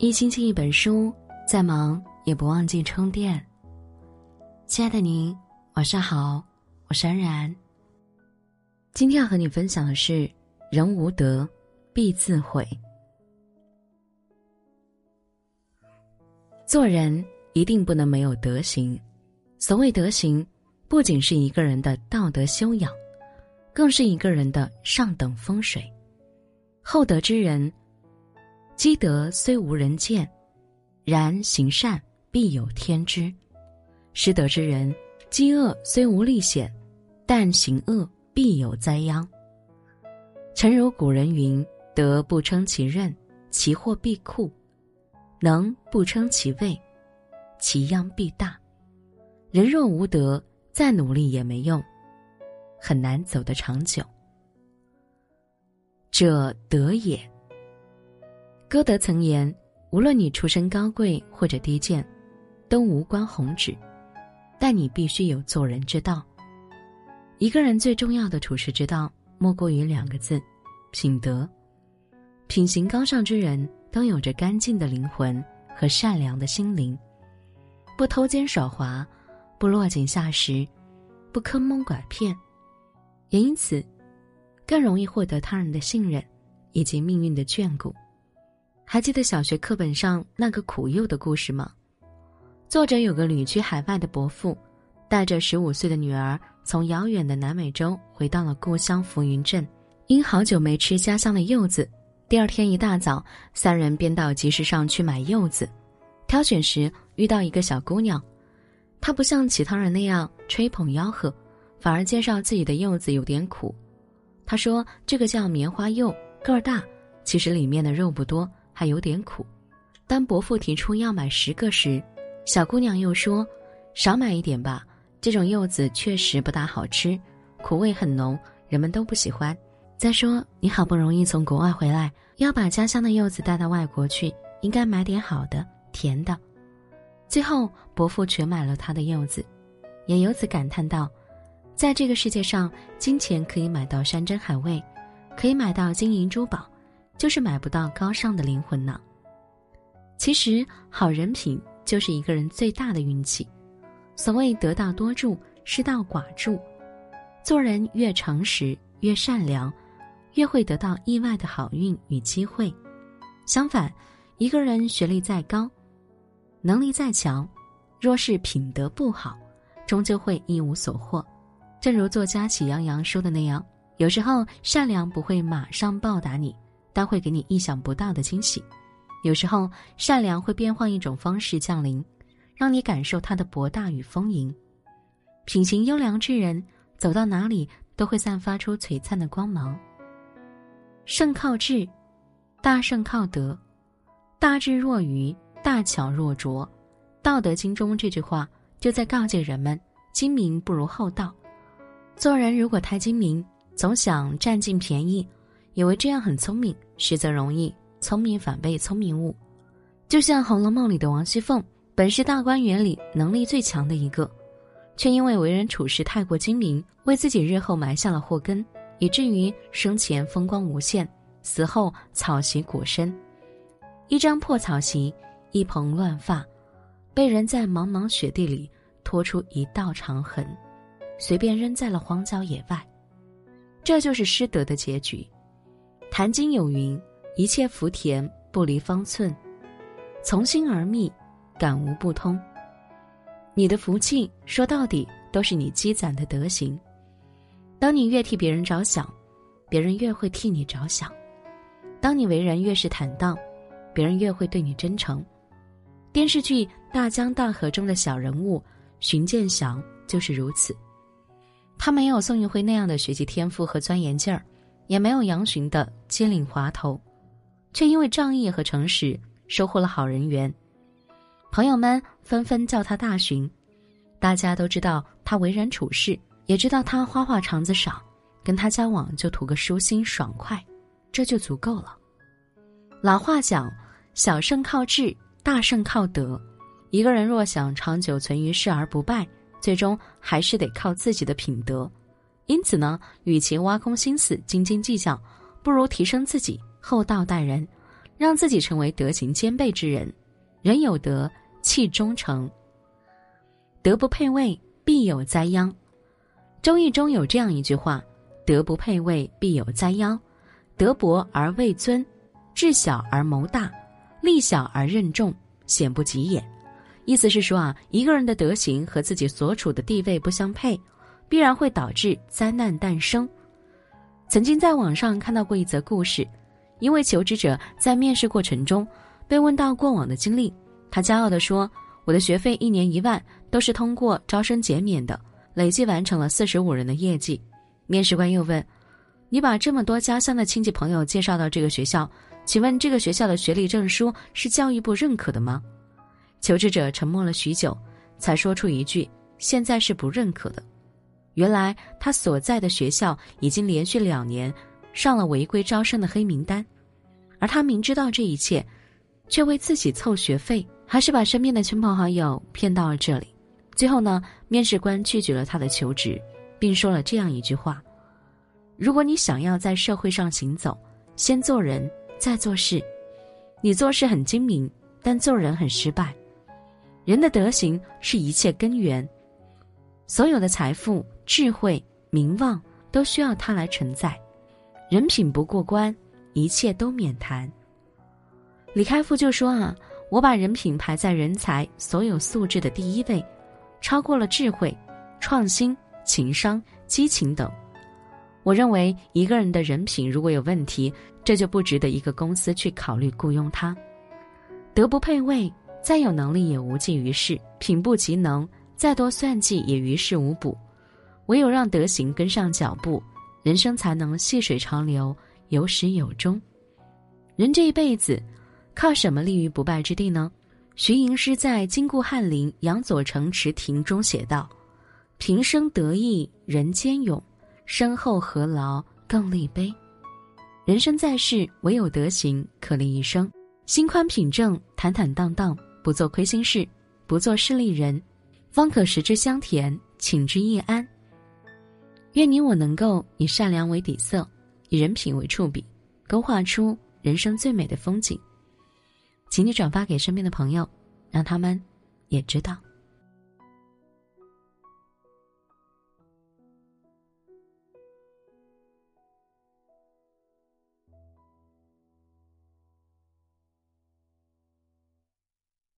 一星期一本书，再忙也不忘记充电。亲爱的您，晚上好，我是安然。今天要和你分享的是：人无德，必自毁。做人一定不能没有德行。所谓德行，不仅是一个人的道德修养，更是一个人的上等风水。厚德之人。积德虽无人见，然行善必有天知；失德之人，积恶虽无力显，但行恶必有灾殃。诚如古人云：“德不称其任，其祸必酷；能不称其位，其殃必大。”人若无德，再努力也没用，很难走得长久。者德也。歌德曾言：“无论你出身高贵或者低贱，都无关宏旨，但你必须有做人之道。一个人最重要的处世之道，莫过于两个字：品德。品行高尚之人都有着干净的灵魂和善良的心灵，不偷奸耍滑，不落井下石，不坑蒙拐骗，也因此更容易获得他人的信任以及命运的眷顾。”还记得小学课本上那个苦柚的故事吗？作者有个旅居海外的伯父，带着十五岁的女儿从遥远的南美洲回到了故乡浮云镇。因好久没吃家乡的柚子，第二天一大早，三人便到集市上去买柚子。挑选时遇到一个小姑娘，她不像其他人那样吹捧吆喝，反而介绍自己的柚子有点苦。她说：“这个叫棉花柚，个儿大，其实里面的肉不多。”还有点苦，当伯父提出要买十个时，小姑娘又说：“少买一点吧，这种柚子确实不大好吃，苦味很浓，人们都不喜欢。再说你好不容易从国外回来，要把家乡的柚子带到外国去，应该买点好的，甜的。”最后，伯父全买了他的柚子，也由此感叹道：“在这个世界上，金钱可以买到山珍海味，可以买到金银珠宝。”就是买不到高尚的灵魂呢。其实，好人品就是一个人最大的运气。所谓得道多助，失道寡助。做人越诚实，越善良，越会得到意外的好运与机会。相反，一个人学历再高，能力再强，若是品德不好，终究会一无所获。正如作家喜羊羊说的那样：“有时候，善良不会马上报答你。”但会给你意想不到的惊喜。有时候，善良会变换一种方式降临，让你感受它的博大与丰盈。品行优良之人，走到哪里都会散发出璀璨的光芒。胜靠智，大胜靠德。大智若愚，大巧若拙。《道德经》中这句话就在告诫人们：精明不如厚道。做人如果太精明，总想占尽便宜。以为这样很聪明，实则容易聪明反被聪明误。就像《红楼梦》里的王熙凤，本是大观园里能力最强的一个，却因为为人处事太过精明，为自己日后埋下了祸根，以至于生前风光无限，死后草席裹身。一张破草席，一蓬乱发，被人在茫茫雪地里拖出一道长痕，随便扔在了荒郊野外。这就是失德的结局。谈经有云：“一切福田不离方寸，从心而觅，感无不通。”你的福气说到底都是你积攒的德行。当你越替别人着想，别人越会替你着想；当你为人越是坦荡，别人越会对你真诚。电视剧《大江大河》中的小人物荀建祥就是如此。他没有宋运辉那样的学习天赋和钻研劲儿。也没有杨巡的机灵滑头，却因为仗义和诚实收获了好人缘。朋友们纷纷叫他大巡，大家都知道他为人处事，也知道他花花肠子少，跟他交往就图个舒心爽快，这就足够了。老话讲，小胜靠智，大胜靠德。一个人若想长久存于世而不败，最终还是得靠自己的品德。因此呢，与其挖空心思斤斤计较，不如提升自己，厚道待人，让自己成为德行兼备之人。人有德，气忠诚。德不配位，必有灾殃。《周易》中有这样一句话：“德不配位，必有灾殃。德薄而位尊，智小而谋大，力小而任重，险不及也。”意思是说啊，一个人的德行和自己所处的地位不相配，必然会导致灾难诞生。曾经在网上看到过一则故事，一位求职者在面试过程中被问到过往的经历，他骄傲地说：“我的学费一年一万，都是通过招生减免的，累计完成了四十五人的业绩。”面试官又问：“你把这么多家乡的亲戚朋友介绍到这个学校，请问这个学校的学历证书是教育部认可的吗？”求职者沉默了许久，才说出一句：“现在是不认可的。”原来他所在的学校已经连续两年上了违规招生的黑名单，而他明知道这一切，却为自己凑学费，还是把身边的亲朋好友骗到了这里。最后呢，面试官拒绝了他的求职，并说了这样一句话：“如果你想要在社会上行走，先做人，再做事。你做事很精明，但做人很失败。人的德行是一切根源。”所有的财富、智慧、名望都需要它来承载，人品不过关，一切都免谈。李开复就说啊，我把人品排在人才所有素质的第一位，超过了智慧、创新、情商、激情等。我认为一个人的人品如果有问题，这就不值得一个公司去考虑雇佣他。德不配位，再有能力也无济于事；品不及能。再多算计也于事无补，唯有让德行跟上脚步，人生才能细水长流，有始有终。人这一辈子，靠什么立于不败之地呢？徐寅诗在《金固翰林杨左丞池亭》中写道：“平生得意人间勇，身后何劳更立碑。”人生在世，唯有德行可立一生。心宽品正，坦坦荡荡，不做亏心事，不做势利人。方可食之香甜，寝之易安。愿你我能够以善良为底色，以人品为触笔，勾画出人生最美的风景。请你转发给身边的朋友，让他们也知道。